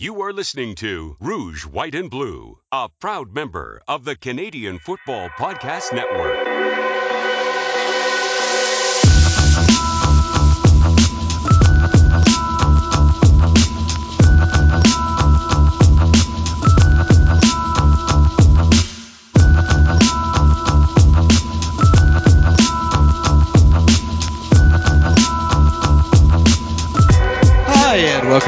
You are listening to Rouge, White, and Blue, a proud member of the Canadian Football Podcast Network.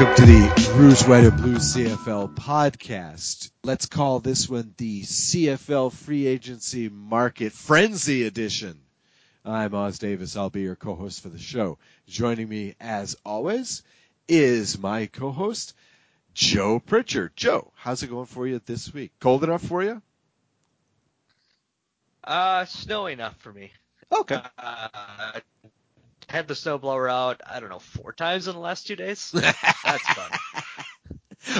Welcome to the Rouge, White, and Blue CFL podcast. Let's call this one the CFL Free Agency Market Frenzy Edition. I'm Os Davis. I'll be your co-host for the show. Joining me, as always, is my co-host, Joe Pritchard. Joe, how's it going for you this week? Cold enough for you? Uh, snowy enough for me. Okay. Uh, had the snowblower out, I don't know, four times in the last two days. That's fun.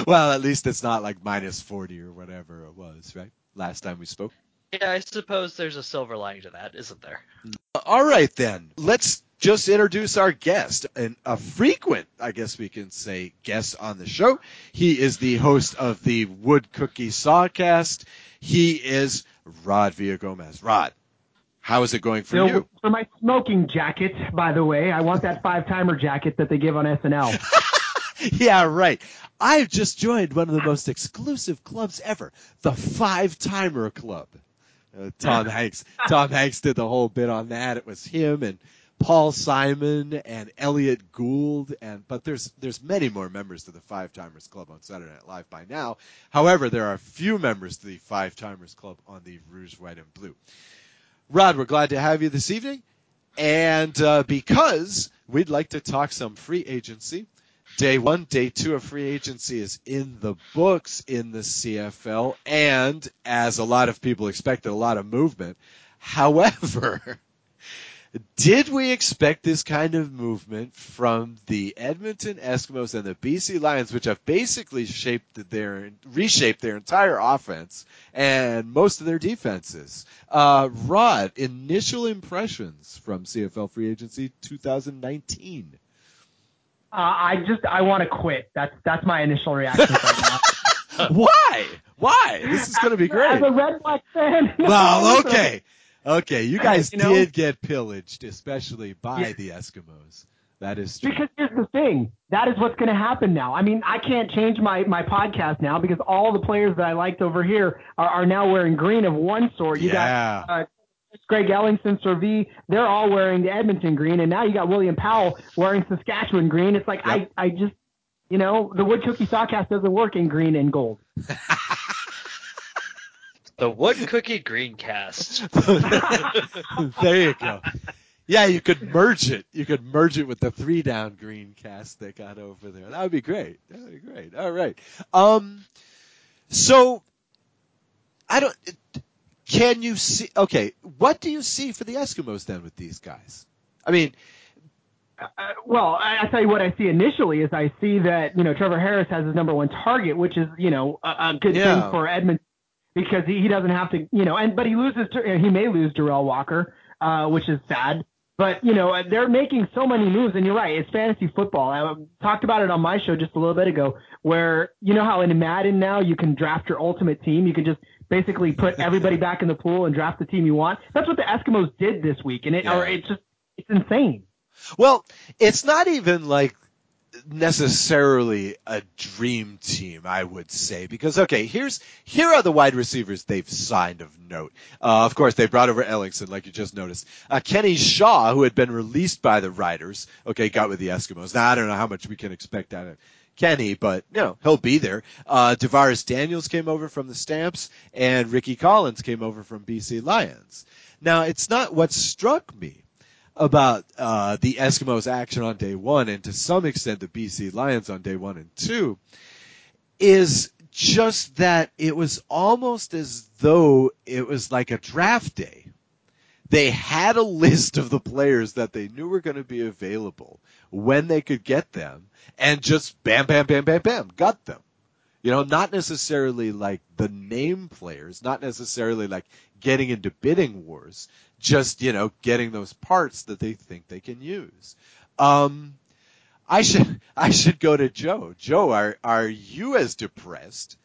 well, at least it's not like minus 40 or whatever it was, right? Last time we spoke. Yeah, I suppose there's a silver lining to that, isn't there? Uh, all right, then. Let's just introduce our guest, and a frequent, I guess we can say, guest on the show. He is the host of the Wood Cookie Sawcast. He is Rod Villagomez. Rod, how is it going for So, you? for my smoking jacket, by the way, I want that five timer jacket that they give on SNL. yeah, right. I've just joined one of the most exclusive clubs ever, the Five Timer Club. Uh, Tom Hanks. Tom Hanks did the whole bit on that. It was him and Paul Simon and Elliott Gould, and but there's there's many more members to the Five Timers Club on Saturday Night Live by now. However, there are a few members to the Five Timers Club on the Rouge, White, and Blue. Rod, we're glad to have you this evening, and uh, because we'd like to talk some free agency. Day one, day two of free agency is in the books in the CFL, and as a lot of people expected, a lot of movement. However, did we expect this kind of movement from the Edmonton Eskimos and the BC Lions, which have basically shaped their reshaped their entire offense and most of their defenses? Uh, Rod, initial impressions from CFL free agency 2019. Uh, I just I want to quit. That's that's my initial reaction right now. Why? Why? This is going to be great. As a Red Black fan. Well, okay. Okay, you guys You know? did get pillaged, especially by Yeah. the Eskimos. That is true. Because here's the thing. That is what's going to happen now. I mean, I can't change my, my podcast now because all the players that I liked over here are, are now wearing green of one sort. You yeah. got uh, Greg Ellingson, Servi, they're all wearing the Edmonton green, and now you got William Powell wearing Saskatchewan green. It's like Yep. I, I just, you know, the Wood Cookie Sawcast doesn't work in green and gold. The Wood Cookie Greencast. there you go. Yeah, you could merge it. You could merge it with the three down green cast they got over there. That would be great. That would be great. All right. Um, so I don't. Can you see? Okay, what do you see for the Eskimos then with these guys? I mean, Uh, well, I, I tell you what I see initially is I see that you know Trevor Harris has his number one target, which is you know a, a good Yeah. thing for Edmonton because he, he doesn't have to you know and but he loses to, he may lose Derel Walker, uh, which is sad. But you know they're making so many moves, and you're right. It's fantasy football. I talked about it on my show just a little bit ago, where you know how in Madden now you can draft your ultimate team. You can just basically put everybody back in the pool and draft the team you want. That's what the Eskimos did this week, and it Yeah. or it's just it's insane. Well, it's not even like necessarily a dream team, I would say, because okay, here's here are the wide receivers they've signed of note. Uh, of course, they brought over Ellingson, like you just noticed. Uh, Kenny Shaw, who had been released by the Riders, okay, got with the Eskimos. Now I don't know how much we can expect out of Kenny, but you know he'll be there. Uh, Daniels came over from the Stamps, and Ricky Collins came over from BC Lions. Now it's not what struck me about uh, the Eskimos' action on day one, and to some extent the BC Lions on day one and two, is just that it was almost as though it was like a draft day. They had a list of the players that they knew were going to be available when they could get them, and just bam, bam, bam, bam, bam, got them. You know, not necessarily like the name players, not necessarily like getting into bidding wars, just, you know, getting those parts that they think they can use. Um, I should I should go to Joe. Joe, are are you as depressed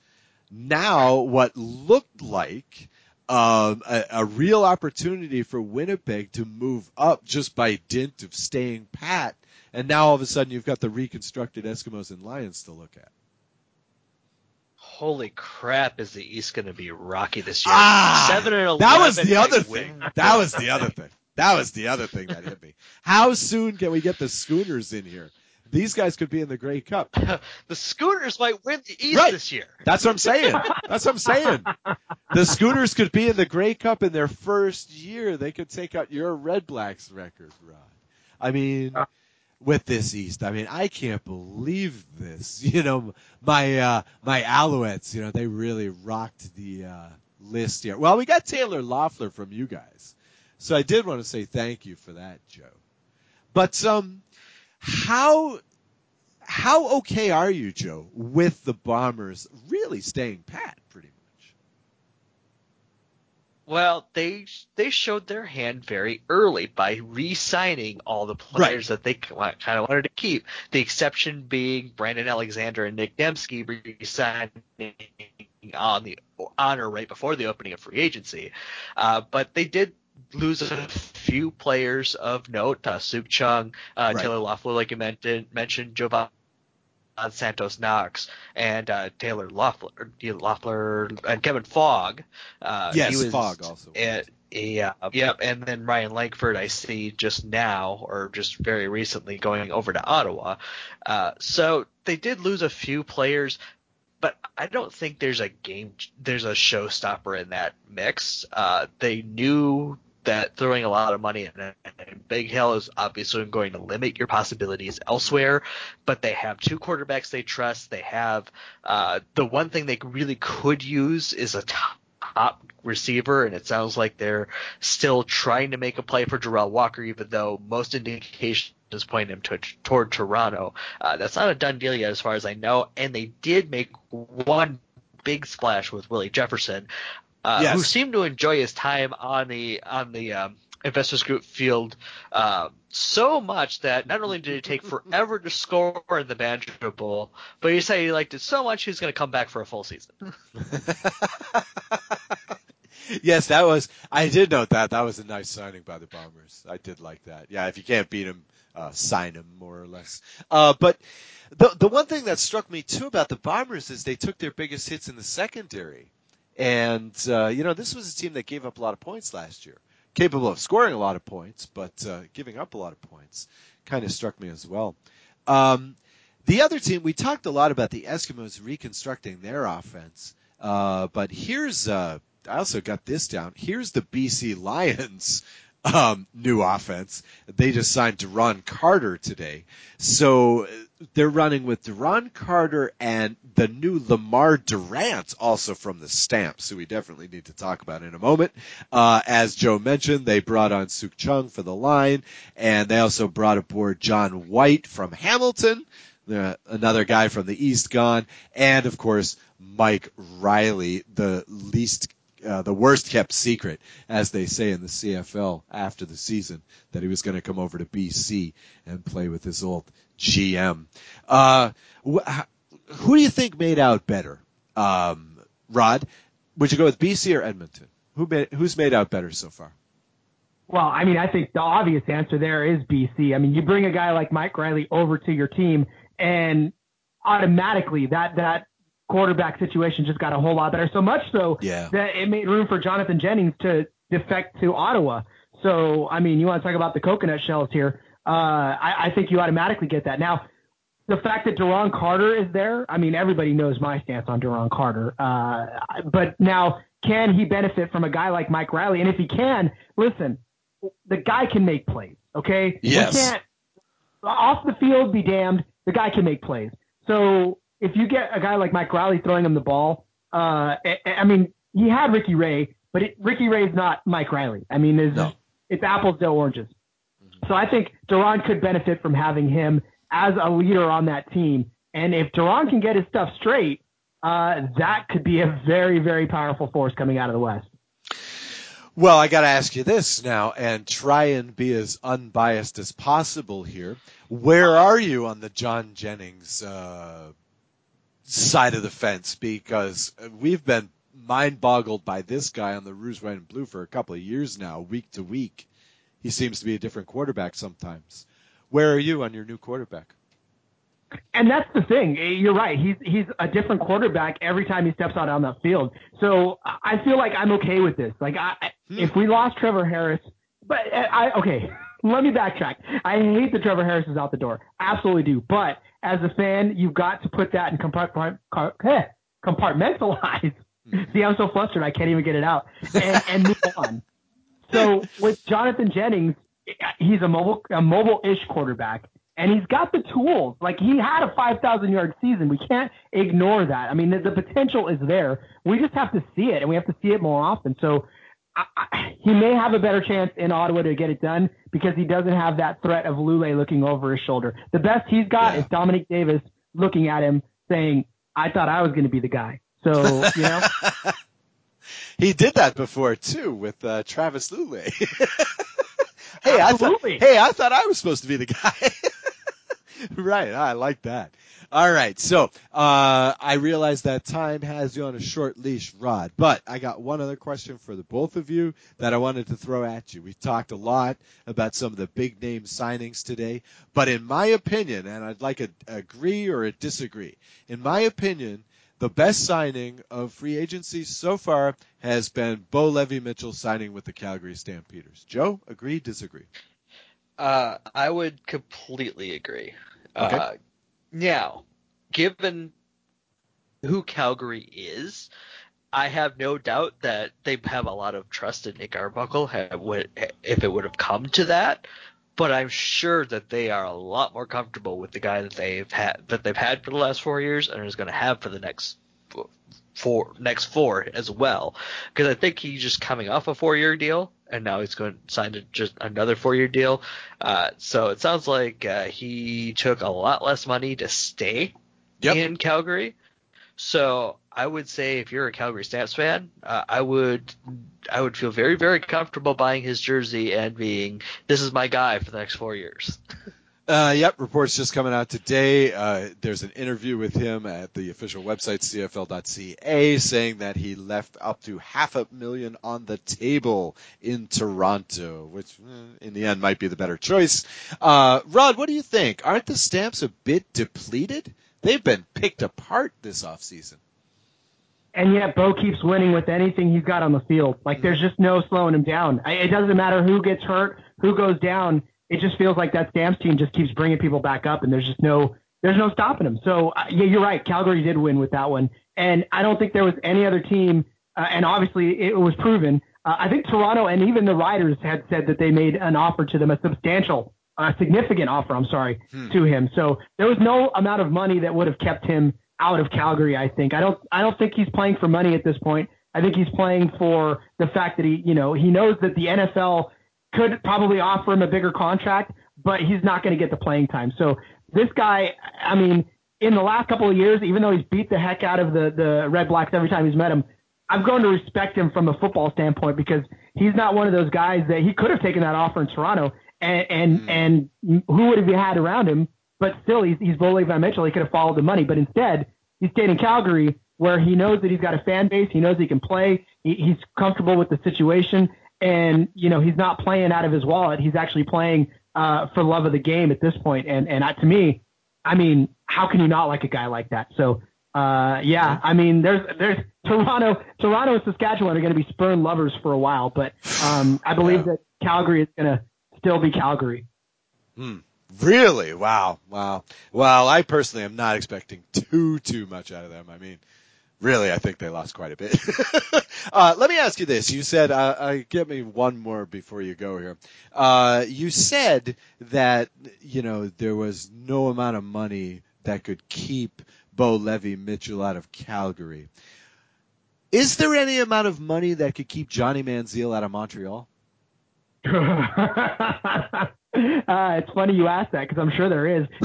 now? What looked like um, a, a real opportunity for Winnipeg to move up just by dint of staying pat, and now all of a sudden you've got the reconstructed Eskimos and Lions to look at. Holy crap! Is the East going to be rocky this year? Ah, Seven and eleven. That was the other thing. That was the other thing. That was the other thing that hit me. How soon can we get the Schooners in here? These guys could be in the Grey Cup. the Schooners might win the East Right. this year. That's what I'm saying. That's what I'm saying. The Schooners could be in the Grey Cup in their first year. They could take out your Red Blacks record, Rod. I mean, with this East, I mean, I can't believe this. You know, my uh, my Alouettes, you know, they really rocked the uh, list here. Well, we got Taylor Loffler from you guys, so I did want to say thank you for that, Joe. But um, how how okay are you, Joe, with the Bombers really staying pat, pretty much? Well, they they showed their hand very early by re-signing all the players that they kind of wanted to keep. The exception being Brandon Alexander and Nic Demski re-signing on the honor right before the opening of free agency. Uh, but they did lose a few players of note. Uh, Sukh Chungh, uh, Right. Taylor Loffler, like you mentioned, mentioned Jovan Santos Knox and uh, Taylor Loffler, Loffler and Kevin Fogg. Uh, Yes, he was, Fogg also. And, yeah, yep. And then Ryan Lankford, I see just now or just very recently going over to Ottawa. Uh, so they did lose a few players, but I don't think there's a game, there's a showstopper in that mix. Uh, they knew that throwing a lot of money at at Big Hill is obviously going to limit your possibilities elsewhere, but they have two quarterbacks they trust. They have uh, the one thing they really could use is a top, top receiver, and it sounds like they're still trying to make a play for Derel Walker, even though most indications point him to, toward Toronto. Uh, that's not a done deal yet, as far as I know, and they did make one big splash with Willie Jefferson, uh, Yes. who seemed to enjoy his time on the on the um, investors group field uh, so much that not only did it take forever to score in the Banjo Bowl, but he said he liked it so much he's going to come back for a full season. yes, that was. I did note that. That was a nice signing by the Bombers. I did like that. Yeah, if you can't beat him, uh, sign him more or less. Uh, but the the one thing that struck me too about the Bombers is they took their biggest hits in the secondary, and uh, you know this was a team that gave up a lot of points last year, capable of scoring a lot of points, but uh, giving up a lot of points. Kind of struck me as well. Um, the other team, we talked a lot about the Eskimos reconstructing their offense, uh, but here's uh, I also got this down. Here's the BC Lions um, new offense. They just signed Duron Carter today, so they're running with Duron Carter and the new Lemar Durant, also from the Stamps, who we definitely need to talk about in a moment. Uh, as Joe mentioned, they brought on Sukh Chungh for the line, and they also brought aboard John White from Hamilton another guy from the East gone, and of course Mike Reilly, the least, uh, the worst kept secret, as they say in the CFL after the season, that he was going to come over to BC and play with his old GM. Uh, wh- who do you think made out better, um, Rod? Would you go with BC or Edmonton? Who made, who's made out better so far? Well, I mean, I think the obvious answer there is BC. I mean, you bring a guy like Mike Reilly over to your team, and automatically that that quarterback situation just got a whole lot better. So much so Yeah. that it made room for Jonathan Jennings to defect to Ottawa. So, I mean, you want to talk about the coconut shells here? Uh, I, I think you automatically get that. Now, the fact that Duron Carter is there, I mean, everybody knows my stance on Duron Carter. Uh, but now, can he benefit from a guy like Mike Reilly? And if he can, listen, the guy can make plays. Okay, Yes. we can't off the field be damned. The guy can make plays. So if you get a guy like Mike Reilly throwing him the ball, uh, I, I mean, he had Ricky Ray, but it, Ricky Ray's not Mike Reilly. I mean, it's, No. it's apples to oranges. So I think Duron could benefit from having him as a leader on that team. And if Duron can get his stuff straight, uh, that could be a very, very powerful force coming out of the West. Well, I got to ask you this now, and try and be as unbiased as possible here. Where are you on the John Jennings uh, side of the fence? Because we've been mind boggled by this guy on the Rouge, White, and Blue for a couple of years now, week to week. He seems to be a different quarterback sometimes. Where are you on your new quarterback? And that's the thing. You're right. He's he's a different quarterback every time he steps out on the field. So I feel like I'm okay with this. Like I, hmm. if we lost Trevor Harris, but I okay. Let me backtrack. I hate that Trevor Harris is out the door. Absolutely do. But as a fan, you've got to put that in compartment, compartmentalize. Hmm. See, I'm so flustered I can't even get it out and, and move on. So with Jonathan Jennings, he's a mobile a mobile-ish quarterback and he's got the tools. Like he had a 5,000 yard season. We can't ignore that. I mean, the, the, potential is there. We just have to see it, and we have to see it more often. So I, he may have a better chance in Ottawa to get it done because he doesn't have that threat of Lulay looking over his shoulder. The best he's got yeah. is Dominique Davis looking at him saying, "I thought I was going to be the guy." So you know. he did that before too with uh, Travis Lulay. hey, Absolutely. I thought, hey, I thought I was supposed to be the guy. right. I like that. All right. So, uh, I realize that time has you on a short leash, Rod, but I got one other question for the both of you that I wanted to throw at you. We've talked a lot about some of the big name signings today, but in my opinion, and I'd like a agree or a disagree, in my opinion, the best signing of free agency so far has been Bo Levi Mitchell signing with the Calgary Stampeders. Joe, agree, disagree? Uh, I would completely agree. Okay. Uh, now, given who Calgary is, I have no doubt that they have a lot of trust in Nick Arbuckle if it would have come to that. But I'm sure that they are a lot more comfortable with the guy that they've had that they've had for the last four years and is going to have for the next four next four as well. Because I think he's just coming off a four year deal and now he's going to sign just another four year deal. Uh, so it sounds like uh, he took a lot less money to stay yep. in Calgary. So I would say if you're a Calgary Stamps fan, uh, I would I would feel very very comfortable buying his jersey and being this is my guy for the next four years. Uh, yep, reports just coming out today. Uh, there's an interview with him at the official website, CFL.ca, saying that he left up to half a million on the table in Toronto, which eh, in the end might be the better choice. Uh, Rod, what do you think? Aren't the Stamps a bit depleted? They've been picked apart this offseason. And yet, Bo keeps winning with anything he's got on the field. Like, there's just no slowing him down. It doesn't matter who gets hurt, who goes down it just feels like that Stamps team just keeps bringing people back up, and there's just no there's no stopping them. So uh, yeah, you're right. Calgary did win with that one, and I don't think there was any other team. Uh, and obviously, it was proven. Uh, I think Toronto and even the Riders had said that they made an offer to them, a substantial, a significant offer. I'm sorry hmm. to him. So there was no amount of money that would have kept him out of Calgary. I think. I don't. I don't think he's playing for money at this point. I think he's playing for the fact that he, you know, he knows that the NFL could probably offer him a bigger contract, but he's not going to get the playing time. So this guy, I mean, in the last couple of years, even though he's beat the heck out of the the Red Blacks every time he's met him, I've grown to respect him from a football standpoint because he's not one of those guys that he could have taken that offer in Toronto and and, mm. and who would have had around him, but still he's he's Bo Levi Mitchell. He could have followed the money, but instead he stayed in Calgary where he knows that he's got a fan base, he knows he can play, he, he's comfortable with the situation, and you know he's not playing out of his wallet. He's actually playing uh, for love of the game at this point. And and to me, I mean, how can you not like a guy like that? So uh, yeah, I mean, there's there's Toronto, Toronto and Saskatchewan are going to be Spurn lovers for a while, but um, I believe yeah. that Calgary is going to still be Calgary. Hmm. Really? Wow. Wow. Well, I personally am not expecting too, too much out of them. I mean, really, I think they lost quite a bit. uh, let me ask you this. You said, uh, uh, give me one more before you go here. Uh, you said that, you know, there was no amount of money that could keep Bo Levi Mitchell out of Calgary. Is there any amount of money that could keep Johnny Manziel out of Montreal? uh, it's funny you ask that because I'm sure there is.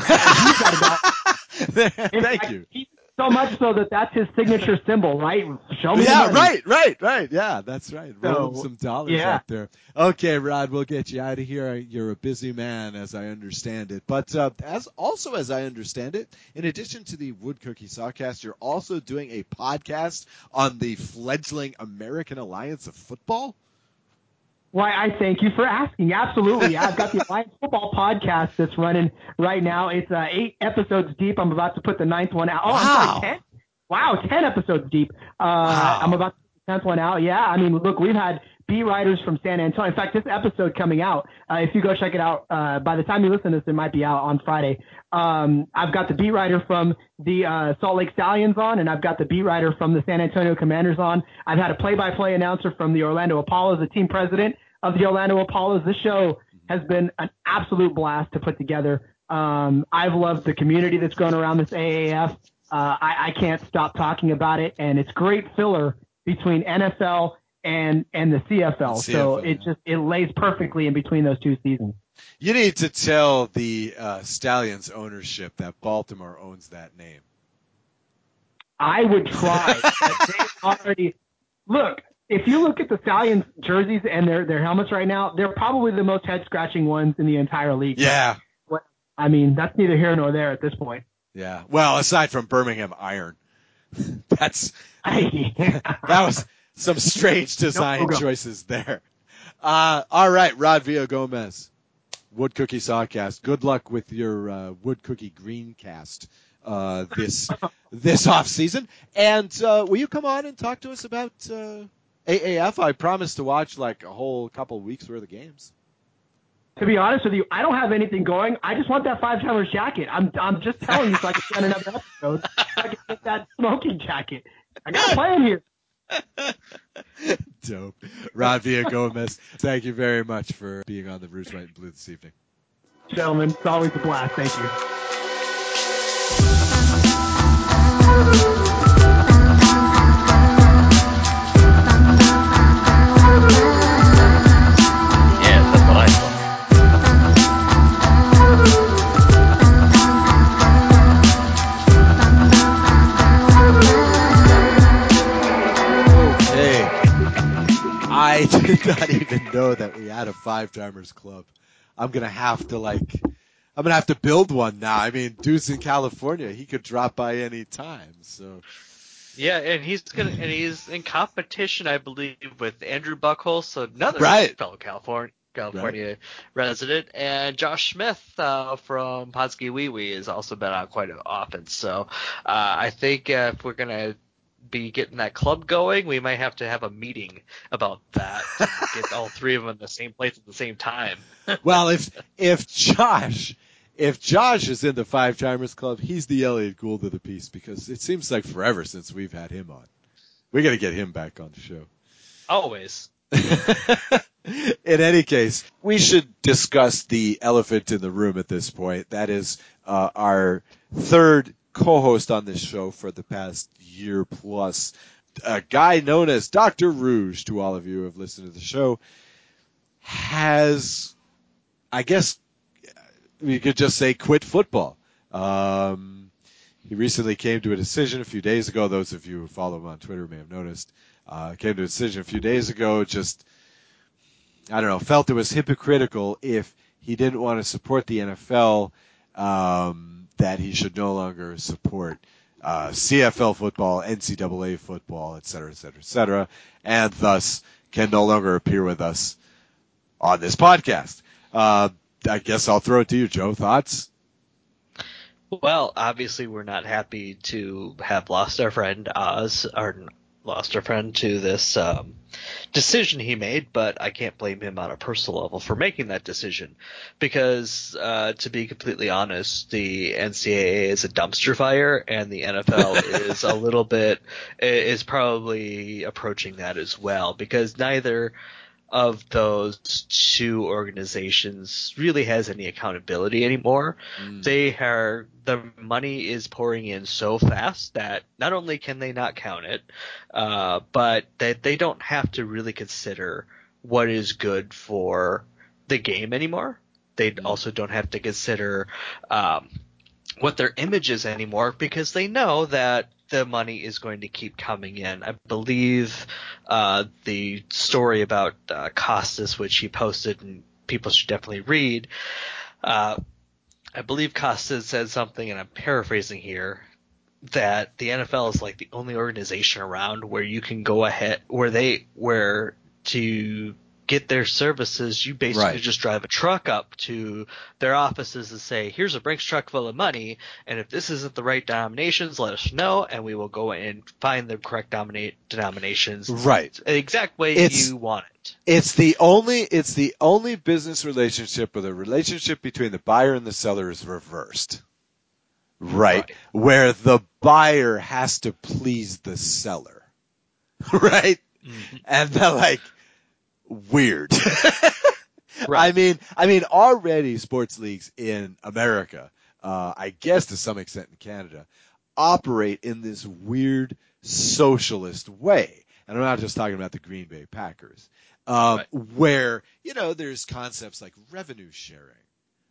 Thank fact, you. He, so much so that that's his signature symbol, right? Show me. Yeah, right, right, right. Yeah, that's right. Roll him some dollars yeah. out there. Okay, Rod, we'll get you out of here. You're a busy man, as I understand it. But uh, as also as I understand it, in addition to the Wood Cookie Sawcast, you're also doing a podcast on the fledgling American Alliance of Football. Why, I thank you for asking. Absolutely. I've got the Alliance Football podcast that's running right now. It's uh, eight episodes deep. I'm about to put the ninth one out. Oh, Wow. I'm sorry, 10? Wow, 10 episodes deep. Uh, I'm about to put the 10th one out. Yeah, I mean, look, we've had B writers from San Antonio. In fact, this episode coming out, uh, if you go check it out, uh, by the time you listen to this, it might be out on Friday. Um, I've got the beat writer from the uh, Salt Lake Stallions on, and I've got the beat writer from the San Antonio Commanders on. I've had a play-by-play announcer from the Orlando Apollos, the team president of the Orlando Apollos. This show has been an absolute blast to put together. Um, I've loved the community that's grown around this AAF. Uh, I, I can't stop talking about it, and it's great filler between NFL and and the CFL. so CFL, it yeah. just it lays perfectly in between those two seasons. You need to tell the uh, Stallions ownership that Baltimore owns that name. I would try. already look. If you look at the Stallions jerseys and their their helmets right now, they're probably the most head scratching ones in the entire league. Yeah, I mean, that's neither here nor there at this point. yeah. Well, aside from Birmingham Iron, that's that was some strange design No, choices there. Uh, all right, Rod Villagomez, Wood Cookie Sawcast. Good luck with your uh, Wood Cookie Greencast uh, this this off season. And uh, will you come on and talk to us about uh, AAF? I promise to watch like a whole couple weeks worth of games. to be honest with you, I don't have anything going. I just want that five timers jacket. I'm I'm just telling you so I can get another episode. So I can get that smoking jacket. I got a plan here. Dope. Rod Villagomez, thank you very much for being on the Rouge, White, and Blue this evening. Gentlemen, it's always a blast. Thank you. I did not even know that we had a five timers club. I'm gonna have to like, I'm gonna have to build one now. I mean, dude's in California. He could drop by any time. So Yeah, and he's gonna and he's in competition, I believe, with Andrew Buckholz, another Right. fellow California California resident, and Josh Smith uh, from Podski Wee Wee has also been on quite often. So uh, I think uh, if we're gonna be getting that club going, we might have to have a meeting about that to get all three of them in the same place at the same time. well, if if Josh, if Josh is in the five timers club, he's the Elliott Gould of the piece because it seems like forever since we've had him on. We got to get him back on the show. Always. in any case, we should discuss the elephant in the room at this point. That is uh, our third co-host on this show for the past year plus, a guy known as Dr. Rouge to all of you who have listened to the show, has, I guess, we could just say quit football. Um, he recently came to a decision a few days ago. Those of you who follow him on Twitter may have noticed. Uh, came to a decision a few days ago. Just, I don't know, felt it was hypocritical if he didn't want to support the NFL, um, that he should no longer support uh, CFL football, NCAA football, et cetera, et cetera, et cetera, and thus can no longer appear with us on this podcast. Uh, I guess I'll throw it to you, Joe. Thoughts? Well, obviously, we're not happy to have lost our friend Os, or lost a friend to this um, decision he made, but I can't blame him on a personal level for making that decision. Because, uh, to be completely honest, the NCAA is a dumpster fire, and the NFL is a little bit, is probably approaching that as well, because neither of those two organizations really has any accountability anymore. They are the money is pouring in so fast that not only can they not count it, uh, but that they don't have to really consider what is good for the game anymore. They also don't have to consider um, what their image is anymore because they know that the money is going to keep coming in. I believe uh, the story about uh, Costas, which he posted, and people should definitely read. Uh, I believe Costas said something, and I'm paraphrasing here, that the NFL is like the only organization around where you can go ahead, where they, where to get their services, you basically Right. just drive a truck up to their offices and say, "Here's a Brinks truck full of money, and if this isn't the right denominations, let us know, and we will go and find the correct dominate denominations, Right. the exact way It's- you want it." It's the only it's the only business relationship where the relationship between the buyer and the seller is reversed. Right. Right. Where the buyer has to please the seller. right? Mm-hmm. And they're like weird. Right. I mean, I mean, already sports leagues in America, uh, I guess to some extent in Canada, operate in this weird socialist way. And I'm not just talking about the Green Bay Packers, um, Right. where you know there's concepts like revenue sharing.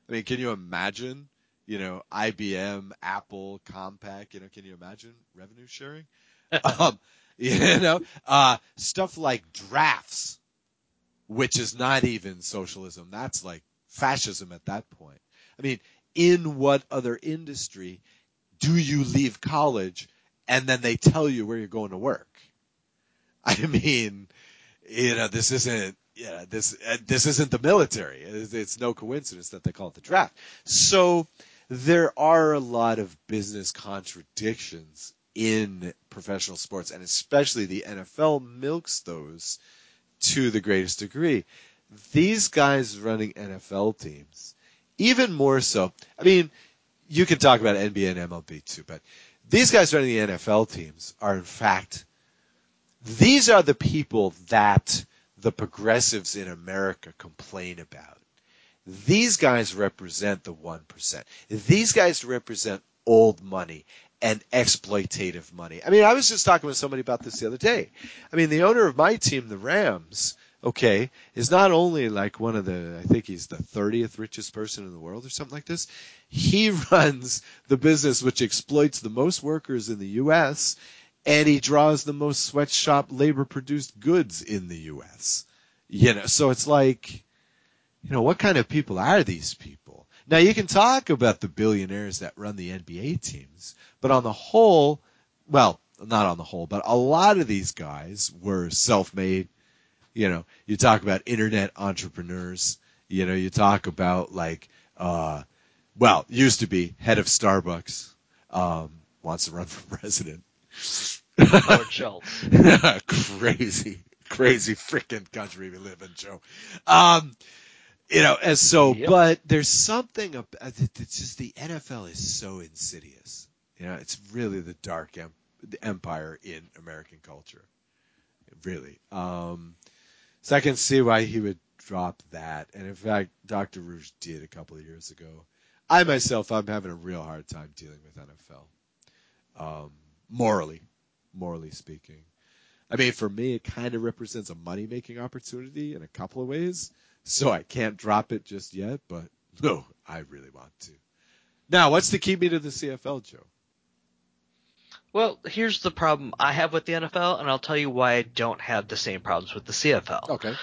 I mean, can you imagine? You know, IBM, Apple, Compaq. You know, can you imagine revenue sharing? um, you know, uh, stuff like drafts which is not even socialism. That's like fascism at that point. I mean, in what other industry do you leave college and then they tell you where you're going to work? I mean, you know, this isn't, yeah, this, uh, this isn't the military. It's, it's no coincidence that they call it the draft. So there are a lot of business contradictions in professional sports and especially the NFL milks those to the greatest degree. These guys running NFL teams, even more so. I mean, you can talk about NBA and MLB too, but these guys running the NFL teams are in fact, these are the people that the progressives in America complain about. These guys represent the 1%. These guys represent old money and exploitative money. I mean, I was just talking with somebody about this the other day. I mean, the owner of my team, the Rams, okay, is not only like one of the, I think he's the 30th richest person in the world or something like this. He runs the business which exploits the most workers in the U.S. and he draws the most sweatshop labor produced goods in the U.S. You know, so it's like, you know, what kind of people are these people? Now you can talk about the billionaires that run the NBA teams, but on the whole, well, not on the whole, but a lot of these guys were self-made. You know, you talk about internet entrepreneurs. You know, you talk about like, uh, well, used to be head of Starbucks, um, wants to run for president. Howard Schultz. crazy, crazy freaking country we live in, Joe. Um, you know, and so, Yep. but there's something about it's just the NFL is so insidious. You know, it's really the dark em- the empire in American culture. Really. Um, so I can see why he would drop that. And in fact, Dr. Rouge did a couple of years ago. I myself, I'm having a real hard time dealing with NFL. Um, morally, morally speaking. I mean, for me, it kind of represents a money making opportunity in a couple of ways. So I can't drop it just yet, but no, I really want to. Now, what's to keep me to the CFL, Joe? Well, here's the problem I have with the NFL, and I'll tell you why I don't have the same problems with the CFL. Okay.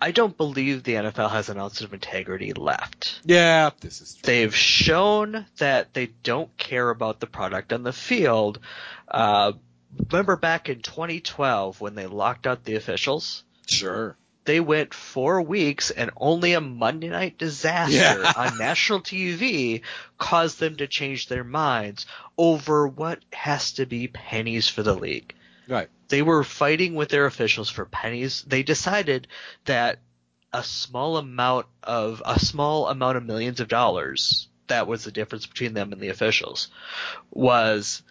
I don't believe the NFL has an ounce of integrity left. Yeah, this is true. They've shown that they don't care about the product on the field. Uh, remember back in 2012 when they locked out the officials? Sure. They went four weeks and only a Monday night disaster Yeah. on national TV caused them to change their minds over what has to be pennies for the league. Right. They were fighting with their officials for pennies. They decided that a small amount of a small amount of millions of dollars that was the difference between them and the officials was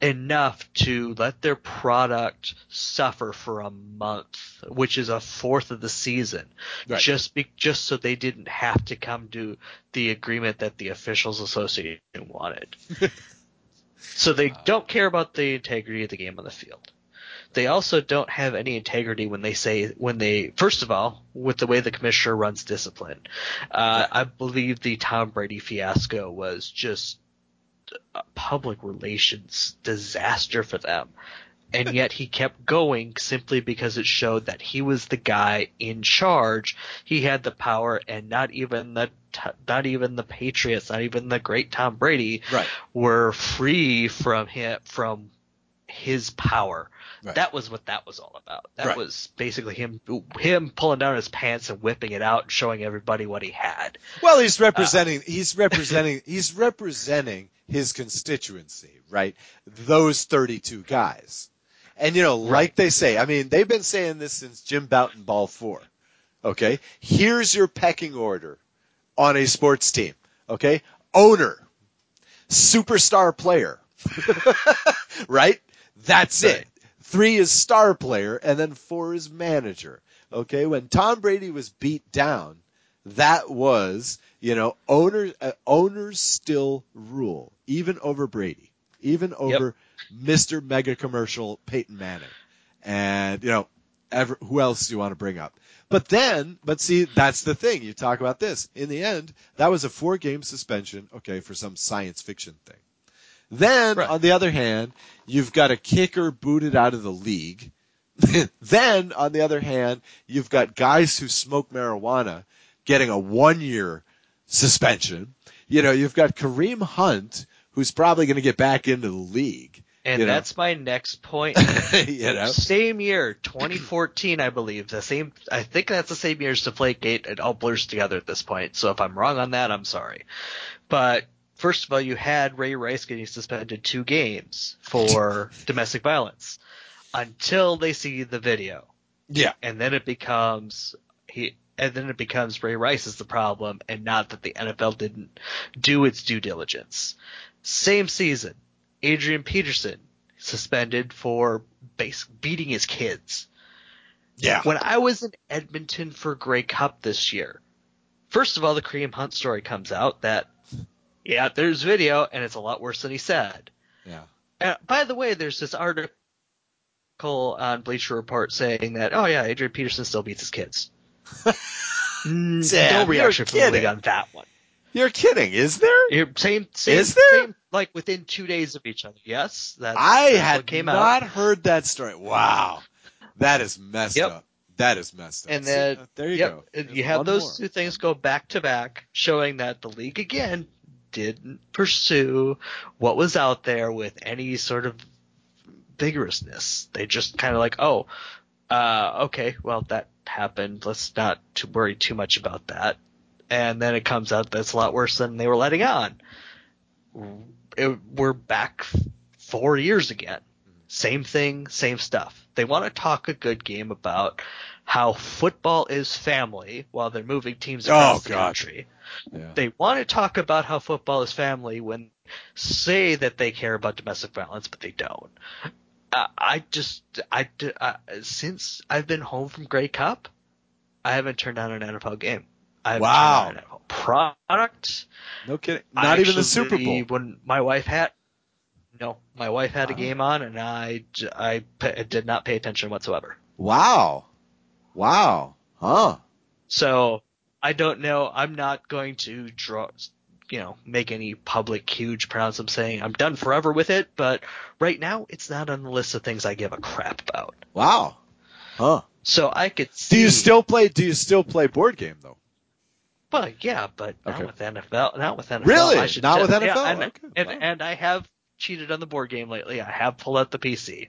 enough to let their product suffer for a month, which is a fourth of the season, Right. just be, just so they didn't have to come to the agreement that the officials association wanted. so they don't care about the integrity of the game on the field. They also don't have any integrity when they say when they first of all with the way the commissioner runs discipline. Uh, I believe the Tom Brady fiasco was just public relations disaster for them. And yet he kept going simply because it showed that he was the guy in charge. He had the power and not even the not even the Patriots, not even the great Tom Brady Right. were free from him from his power. Right. That was what that was all about. That Right. was basically him him pulling down his pants and whipping it out and showing everybody what he had. Well, he's uh, representing. he's representing. he's representing his constituency, right? Those thirty-two guys, and you know, like Right. they say, I mean, they've been saying this since Jim Bouton Ball Four. Okay, here's your pecking order on a sports team. Okay, owner, superstar player, right? That's Right. it. Three is star player, and then four is manager. Okay, when Tom Brady was beat down, that was, you know, owners uh, owners still rule, even over Brady, even over Mr. Mega Commercial Peyton Manning, and you know, ever, who else do you want to bring up? But then, but see, that's the thing. You talk about this. In the end, that was a four game suspension, okay, for some science fiction thing. Then, Right. on the other hand, you've got a kicker booted out of the league. then, on the other hand, you've got guys who smoke marijuana getting a one year suspension. You know, you've got Kareem Hunt, who's probably going to get back into the league. And you know. that's my next point. you know, Same year, 2014, I believe. The same. I think that's the same year as Deflategate. It all blurs together at this point. So if I'm wrong on that, I'm sorry. But first of all, you had Ray Rice getting suspended two games for domestic violence until they see the video, yeah, and then it becomes he. And then it becomes Ray Rice is the problem, and not that the NFL didn't do its due diligence. Same season, Adrian Peterson suspended for base beating his kids. yeah, When I was in Edmonton for Grey Cup this year, first of all, the Kareem Hunt story comes out that, yeah, there's video and it's a lot worse than he said. yeah. Uh, by the way, there's this article on Bleacher Report saying that, oh yeah, Adrian Peterson still beats his kids. Sam, no reaction you're from the league kidding. on that one. You're kidding, is there? You're- Same, same, Is there? same, like within two days of each other. Yes, that's, I that's had came not out. heard that story. Wow, that is messed Yep. up. That is messed up. And then uh, there you yep, go. There's you have those more. two things go back to back, showing that the league again didn't pursue what was out there with any sort of vigorousness. They just kind of like, oh, uh, okay, well that happened. Let's not to worry too much about that. And then it comes out that's a lot worse than they were letting on. It, we're back four years again. Same thing, same stuff. They want to talk a good game about how football is family while they're moving teams across Oh, the country. Yeah. They want to talk about how football is family when say that they care about domestic violence, but they don't. Uh, I just, I, uh, since I've been home from Grey Cup, I haven't turned on an NFL game. I Wow. turned on an NFL product. No kidding. I Not even the Super Bowl. When my wife had, no, my wife had a game on, and I, j- I pa- did not pay attention whatsoever. Wow. Wow. Huh. So I don't know. I'm not going to draw, you know, make any public huge pronouncements saying I'm done forever with it. But right now, it's not on the list of things I give a crap about. Wow. Huh. So I could see. Do you still play? Do you still play board game though? Well, yeah, but Okay. not with NFL. Not with NFL. Really? I should Not say- with yeah, NFL? and, Okay, and, wow. and I have cheated on the board game lately. I have pulled out the PC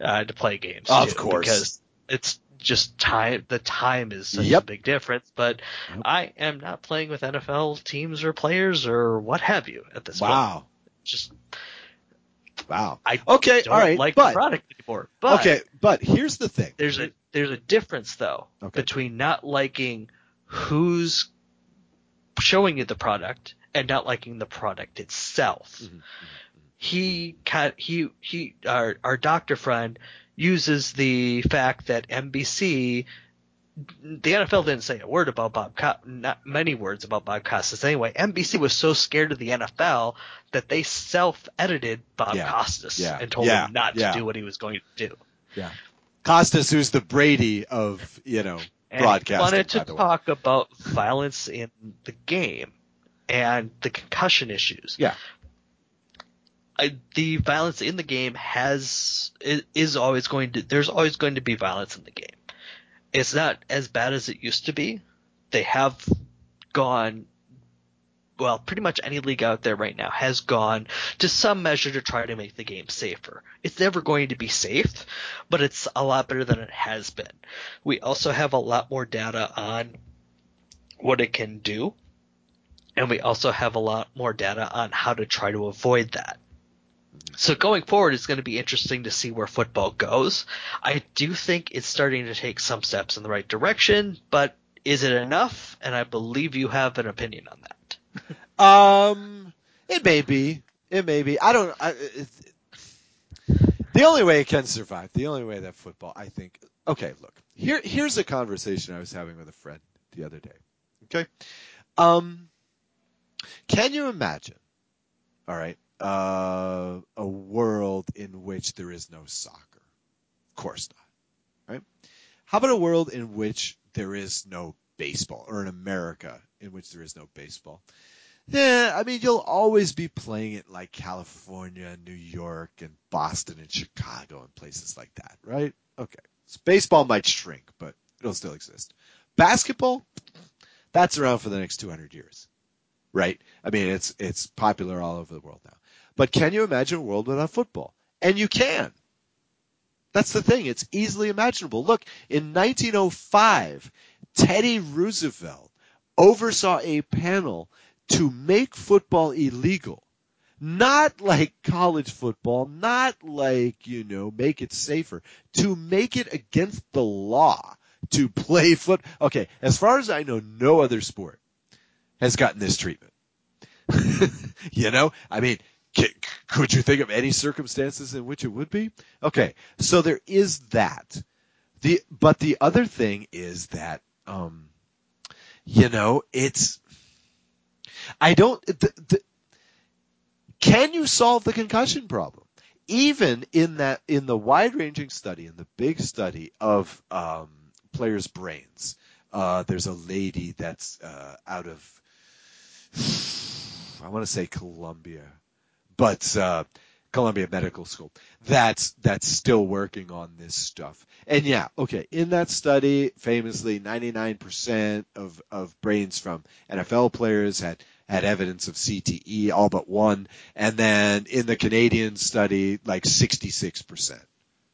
uh, to play games. Of too, course. because it's just time. The time is such Yep. a big difference. But Yep. I am not playing with NFL teams or players or what have you at this point. Wow. Just Wow. I Okay. don't All right. like the product anymore. But okay. But here's the thing. there's a there's a difference though Okay. between not liking who's showing you the product and not liking the product itself. Mhm, He he he our our doctor friend uses the fact that NBC the NFL didn't say a word about Bob Co- not many words about Bob Costas anyway. NBC was so scared of the NFL that they self-edited Bob Yeah. Costas Yeah. and told Yeah. him not to do what he was going to do. Yeah. Costas, who's the Brady of you know And broadcasting. wanted to the way. talk about violence in the game and the concussion issues. Yeah. The violence in the game has is always going to there's always going to be violence in the game. It's not as bad as it used to be. They have gone well, pretty much any league out there right now has gone to some measure to try to make the game safer. It's never going to be safe, but it's a lot better than it has been. We also have a lot more data on what it can do, and we also have a lot more data on how to try to avoid that. So going forward, it's going to be interesting to see where football goes. I do think it's starting to take some steps in the right direction, but is it enough? And I believe you have an opinion on that. Um, it may be. It may be. I don't. I, the only way it can survive, the only way that football, I think. Okay, look. Here, here's a conversation I was having with a friend the other day. Okay. Um, can you imagine? All right. Uh, a world in which there is no soccer. Of course not. Right. How about a world in which there is no baseball, or in America in which there is no baseball? Yeah, I mean, you'll always be playing it like California, New York, and Boston and Chicago and places like that, right? Okay. So baseball might shrink, but it'll still exist. Basketball, that's around for the next 200 years, right? I mean, it's, it's popular all over the world now. But can you imagine a world without football? And you can. That's the thing. It's easily imaginable. Look, in 1905, Teddy Roosevelt oversaw a panel to make football illegal. Not like college football, not like, you know, make it safer. To make it against the law to play foot. Okay, as far as I know, no other sport has gotten this treatment. you know, I mean, could you think of any circumstances in which it would be? Okay, so there is that. The but the other thing is that um, you know, it's I don't. The, the, can you solve the concussion problem? Even in that, in the wide-ranging study, in the big study of um, players' brains, uh, there's a lady that's uh, out of, I want to say Columbia, but uh, Columbia Medical School. That's that's still working on this stuff. And yeah, okay, in that study, famously, 99% of of brains from NFL players had had evidence of CTE, all but one. And then in the Canadian study, like 66%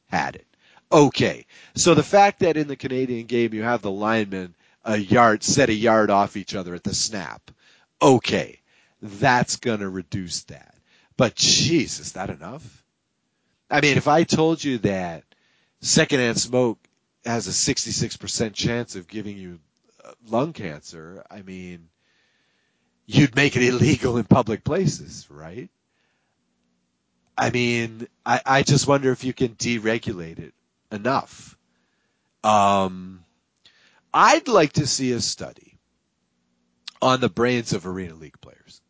had it. Okay. So the fact that in the Canadian game you have the linemen a yard, set a yard off each other at the snap. Okay. That's going to reduce that. But jeez, is that enough? I mean, if I told you that secondhand smoke has a 66% chance of giving you uh, lung cancer, I mean, you'd make it illegal in public places, right? I mean, I, I just wonder if you can deregulate it enough. Um, I'd like to see a study on the brains of Arena League players.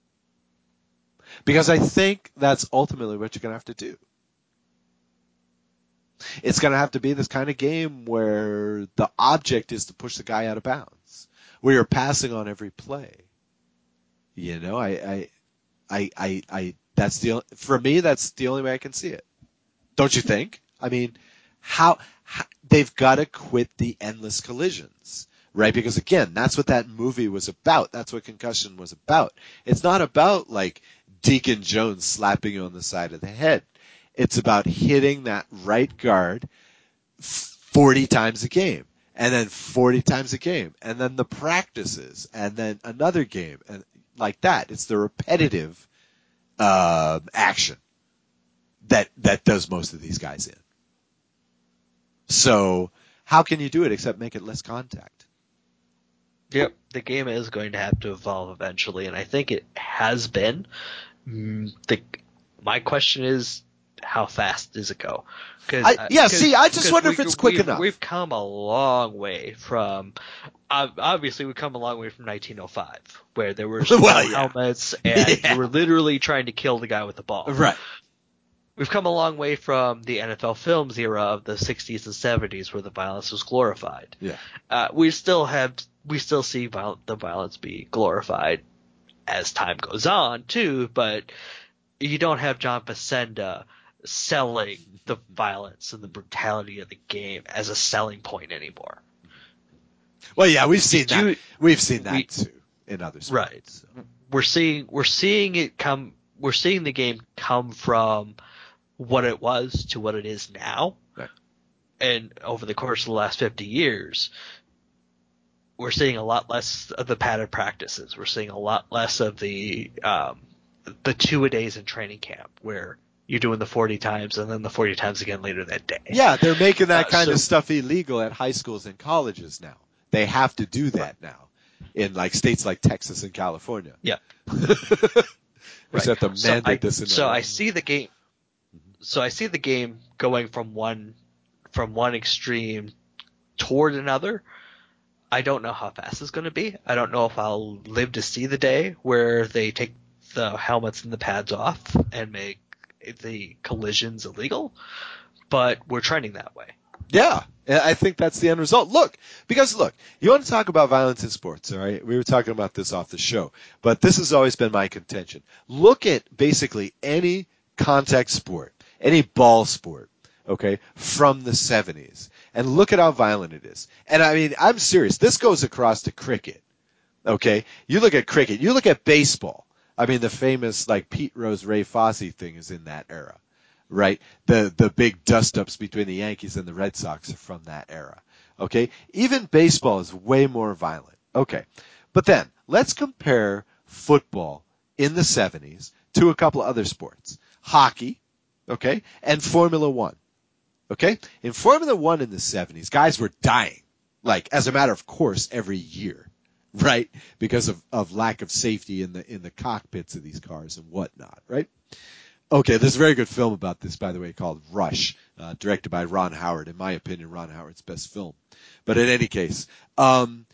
Because I think that's ultimately what you're going to have to do. It's going to have to be this kind of game where the object is to push the guy out of bounds, where you're passing on every play. You know, I, I, I, I, I that's the for me that's the only way I can see it. Don't you think? I mean, how, how they've got to quit the endless collisions, right? Because again, that's what that movie was about. That's what concussion was about. It's not about like Deacon Jones slapping you on the side of the head. It's about hitting that right guard 40 times a game and then 40 times a game and then the practices and then another game and like that. It's the repetitive uh, action that that does most of these guys in. So how can you do it except make it less contact? Yep, the game is going to have to evolve eventually, and I think it has been. Mm, the my question is, how fast does it go? Cause, I, yeah, cause, see, I just wonder we, if it's quick enough. We've come a long way from, obviously, we've come a long way from 1905, where there were well, yeah. helmets and yeah. you were literally trying to kill the guy with the ball. Right. We've come a long way from the NFL films era of the 60s and 70s, where the violence was glorified. Yeah. Uh, we still have, we still see viol- the violence be glorified as time goes on too, but you don't have John Facenda selling the violence and the brutality of the game as a selling point anymore. Well, yeah, we've seen that. We've seen that we- too in other sports. Right. so. We're seeing we're seeing it come we're seeing the game come from what it was to what it is now. Right. And over the course of the last 50 years, we're seeing a lot less of the padded practices. We're seeing a lot less of the um, the two a days in training camp where you're doing the 40 times and then the 40 times again later that day. Yeah, they're making that Uh, kind so- of stuff illegal at high schools and colleges now. They have to do that now in like states like Texas and California. Yeah. Which have to So mandate I, so I see the game. So I see the game going from one from one extreme toward another. I don't know how fast it's going to be. I don't know if I'll live to see the day where they take the helmets and the pads off and make the collisions illegal. But we're trending that way. Yeah, I think that's the end result. Look, because look, you want to talk about violence in sports, all right? We were talking about this off the show, but this has always been my contention. Look at basically any contact sport, any ball sport, okay, from the 70s, and look at how violent it is. And I mean, I'm serious. This goes across to cricket, okay? You look at cricket, you look at baseball. I mean, the famous like Pete Rose, Ray Fosse thing is in that era right? The the big dust ups between the Yankees and the Red Sox are from that era. Okay? Even baseball is way more violent. Okay. But then let's compare football in the 70s to a couple of other sports. Hockey, okay? And Formula 1. Okay? In Formula 1 in the 70s, guys were dying like as a matter of course every year. Right? Because of, of lack of safety in the in the cockpits of these cars and whatnot, right? Okay, there's a very good film about this, by the way, called Rush, uh, directed by Ron Howard. In my opinion, Ron Howard's best film. But in any case, um,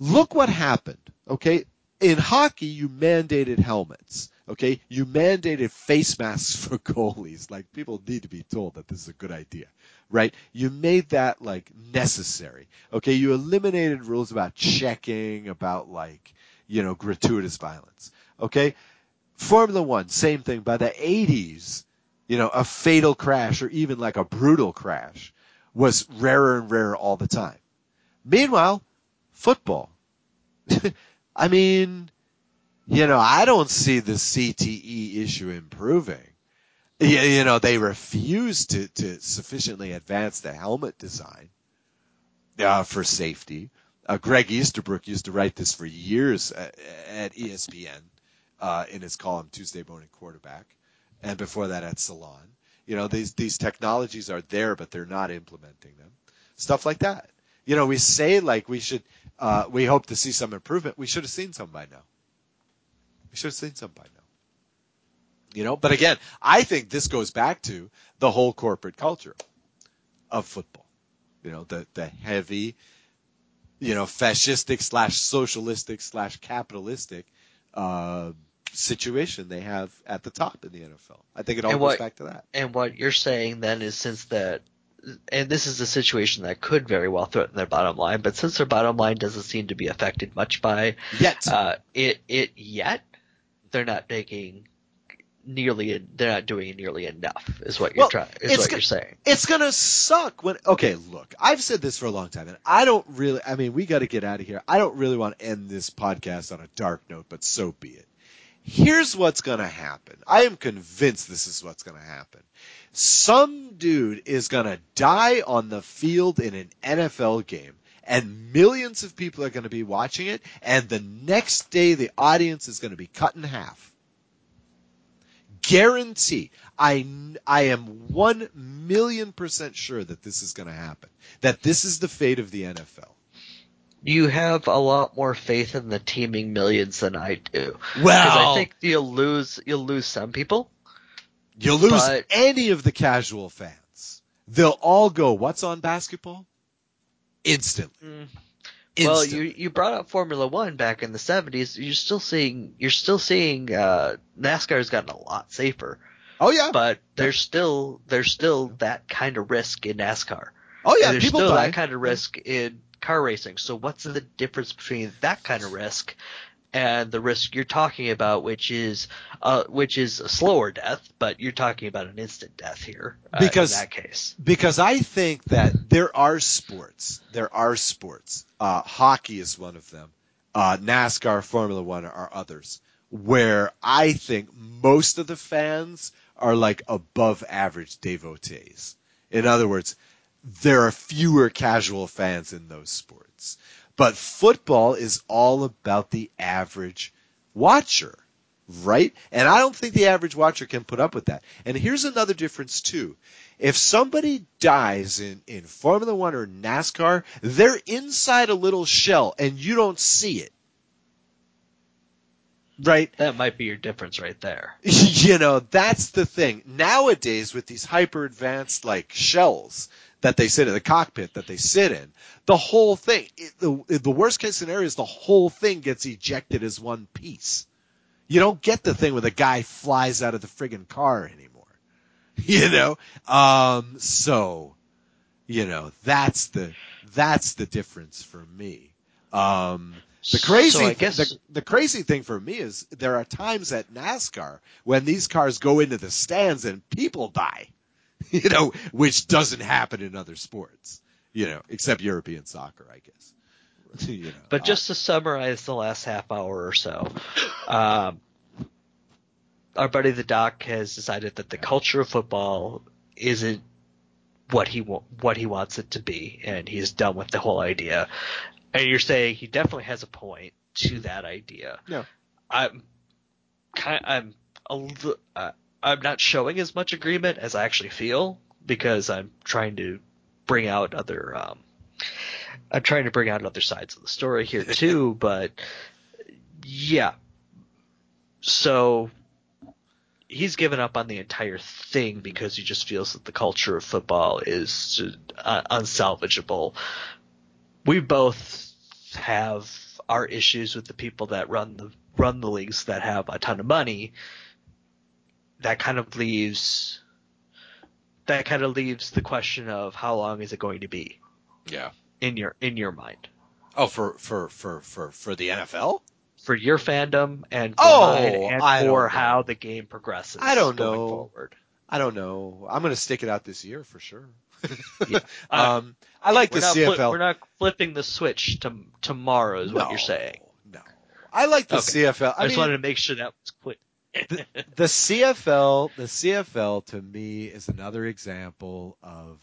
look what happened. Okay, in hockey, you mandated helmets. Okay, you mandated face masks for goalies. Like people need to be told that this is a good idea, right? You made that like necessary. Okay, you eliminated rules about checking, about like you know gratuitous violence. Okay, Formula One, same thing. By the 80s, you know, a fatal crash or even like a brutal crash was rarer and rarer all the time. Meanwhile, football. I mean, you know, I don't see the CTE issue improving. You, you know, they refuse to, to sufficiently advance the helmet design uh, for safety. Uh, Greg Easterbrook used to write this for years at, at E ESPN uh, in his column Tuesday Morning Quarterback, and before that at Salon. You know, these these technologies are there, but they're not implementing them. Stuff like that. You know, we say like we should, uh, we hope to see some improvement. We should have seen some by now. We should have seen some by now. You know, but again, I think this goes back to the whole corporate culture of football. You know, the the heavy, you know, fascistic slash socialistic slash capitalistic uh, situation they have at the top in the NFL. I think it all And goes back to that. And what you're saying then is since that, and this is a situation that could very well threaten their bottom line, but since their bottom line doesn't seem to be affected much by Yet, uh, it it yet, they're not making nearly they're not doing nearly enough is what you're Well, trying is it's what you're saying. it's gonna suck when. Okay, look, I've said this for a long time, and I don't really. I mean, we got to get out of here. I don't really want to end this podcast on a dark note, but so be it. Here's what's gonna happen. I am convinced this is what's gonna happen. Some dude is gonna die on the field in an NFL game. And millions of people are going to be watching it, and the next day the audience is going to be cut in half guarantee I, I am 1 million percent sure that this is going to happen. That this is the fate of the NFL. You have a lot more faith in the teeming millions than I do. Because Well, I think you'll lose you'll lose some people. You'll lose but- any of the casual fans. They'll all go, what's on basketball? Instantly. Mm. Well, you you brought up Formula One back in the seventies. You're still seeing you're still seeing uh, NASCAR has gotten a lot safer, oh yeah. but there's still there's still that kind of risk in NASCAR. oh yeah. and there's People still die. that kind of risk in car racing. So what's the difference between that kind of risk and the risk you're talking about, which is uh, which is a slower death, but you're talking about an instant death here. Uh, Because- in that case, because I think that there are sports, there are sports. Uh, hockey is one of them. Uh, NASCAR, Formula One are others where I think most of the fans are like above average devotees. In other words, there are fewer casual fans in those sports. But football is all about the average watcher, right? And I don't think the average watcher can put up with that. And here's another difference too. If somebody dies in, in Formula One or NASCAR, they're inside a little shell and you don't see it. Right? that might be your difference right there. you know, that's the thing. Nowadays, with these hyper advanced like shells that they sit in the cockpit that they sit in, the whole thing, the the worst case scenario is the whole thing gets ejected as one piece. You don't get the thing where the guy flies out of the friggin' car anymore. You know, um, so you know that's the that's the difference for me. Um, the crazy, So guess- the, the crazy thing for me is there are times at NASCAR when these cars go into the stands and people die, you know, which doesn't happen in other sports, you know, except European soccer, I guess. you know, But uh, just to summarize the last half hour or so, um, our buddy the doc has decided that the culture of football isn't what he wa- what he wants it to be, and he's done with the whole idea. And you're saying he definitely has a point to that idea. Yeah. I'm kind I'm a li- uh, I'm not showing as much agreement as I actually feel because I'm trying to bring out other um, I'm trying to bring out other sides of the story here too, but yeah. So he's given up on the entire thing because he just feels that the culture of football is uh, unsalvageable. We both have our issues with the people that run the run the leagues that have a ton of money. That kind of leaves that kind of leaves the question of how long is it going to be yeah. in your in your mind Oh, for for for for for the NFL? for your fandom and for Oh, and I for know. how the game progresses. I don't going know. Forward. I don't know. I'm going to stick it out this year for sure. Yeah. um, I like the CFL. fli- we're not flipping the switch to tomorrow, is what you're saying. No, I like the Okay. CFL. I, I, just mean, wanted to make sure that was clear. The CFL, the CFL to me is another example of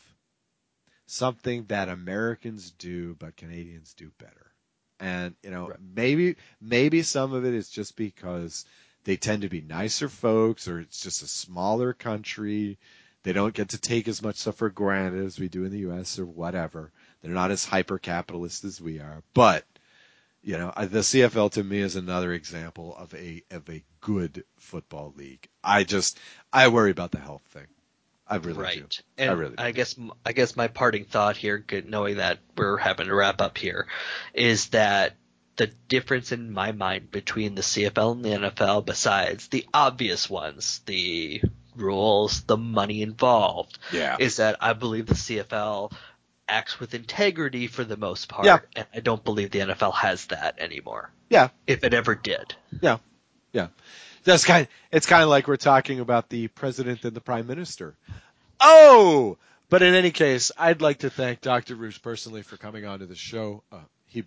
something that Americans do, but Canadians do better. And you know, Right. maybe maybe some of it is just because they tend to be nicer folks, or it's just a smaller country. They don't get to take as much stuff for granted as we do in the U.S. or whatever. They're not as hyper capitalist as we are, but you know, I- the CFL to me is another example of a of a good football league. I just I worry about the health thing. I really do. right. And I really do. I guess I guess my parting thought here, knowing that we're having to wrap up here, is that the difference in my mind between the CFL and the NFL, besides the obvious ones, the rules, the money involved, Yeah. is that I believe the CFL acts with integrity for the most part, Yeah. and I don't believe the NFL has that anymore. Yeah. If it ever did. Yeah. Yeah. That's kind it's kind of like we're talking about the president and the prime minister. Oh, but in any case, I'd like to thank Dr. Rouge personally for coming on to the show. Uh, he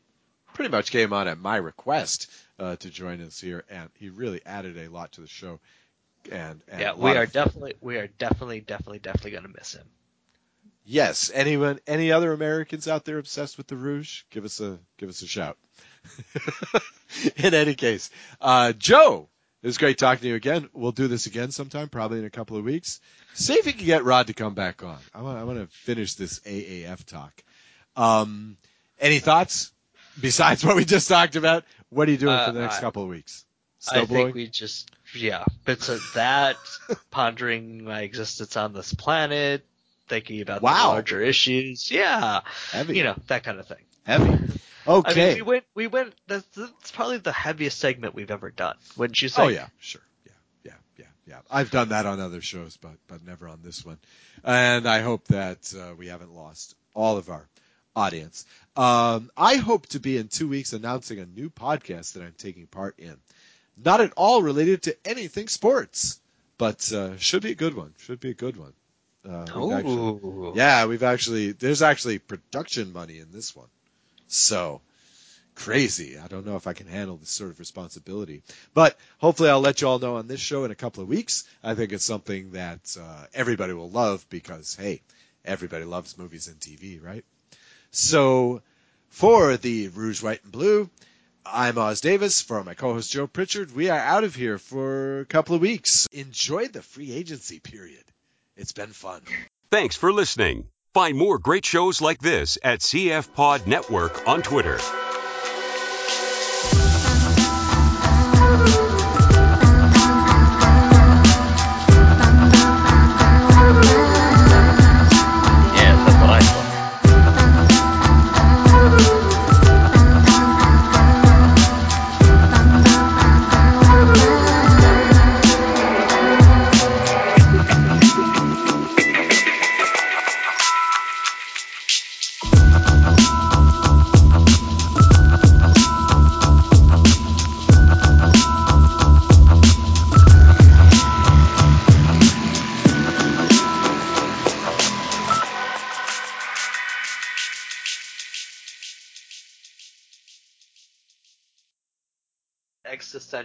pretty much came on at my request uh, to join us here, and he really added a lot to the show. And, and yeah, we are of- definitely we are definitely definitely definitely gonna miss him. Yes. Anyone, any other Americans out there obsessed with the Rouge? Give us a give us a shout. in any case, uh, Joe, it was great talking to you again. We'll do this again sometime, probably in a couple of weeks. See if you can get Rod to come back on. I want I want to finish this AAF talk. Um, any thoughts besides what we just talked about? What are you doing for the Uh, next I- couple of weeks? I blowing? think we just yeah, bits of that, pondering my existence on this planet, thinking about Wow. the larger issues. Yeah, heavy, you know that kind of thing. heavy. I Okay. mean, we went we went. That's, that's probably the heaviest segment we've ever done. Wouldn't you say? Oh yeah, sure. Yeah, yeah, yeah, yeah. I've done that on other shows, but but never on this one. And I hope that uh, we haven't lost all of our audience. Um, I hope to be in two weeks announcing a new podcast that I'm taking part in. Not at all related to anything sports, but uh, should be a good one. Should be a good one. Uh, we've actually- yeah, we've actually there's actually production money in this one, so crazy. I don't know if I can handle this sort of responsibility, but hopefully I'll let you all know on this show in a couple of weeks. I think it's something that uh, everybody will love because hey, everybody loves movies and TV, right? So for the Rouge, White, and Blue, I'm Os Davis. For my co-host Joe Pritchard, we are out of here for a couple of weeks. Enjoy the free agency period. It's been fun. Thanks for listening. Find more great shows like this at CF Pod Network on Twitter.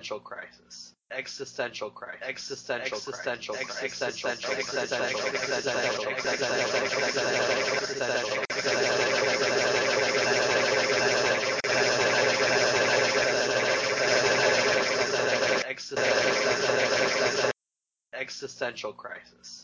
Existential crisis. Existential crisis. Existential existential existential existential existential existential existential crisis. Existential crisis. existential crisis.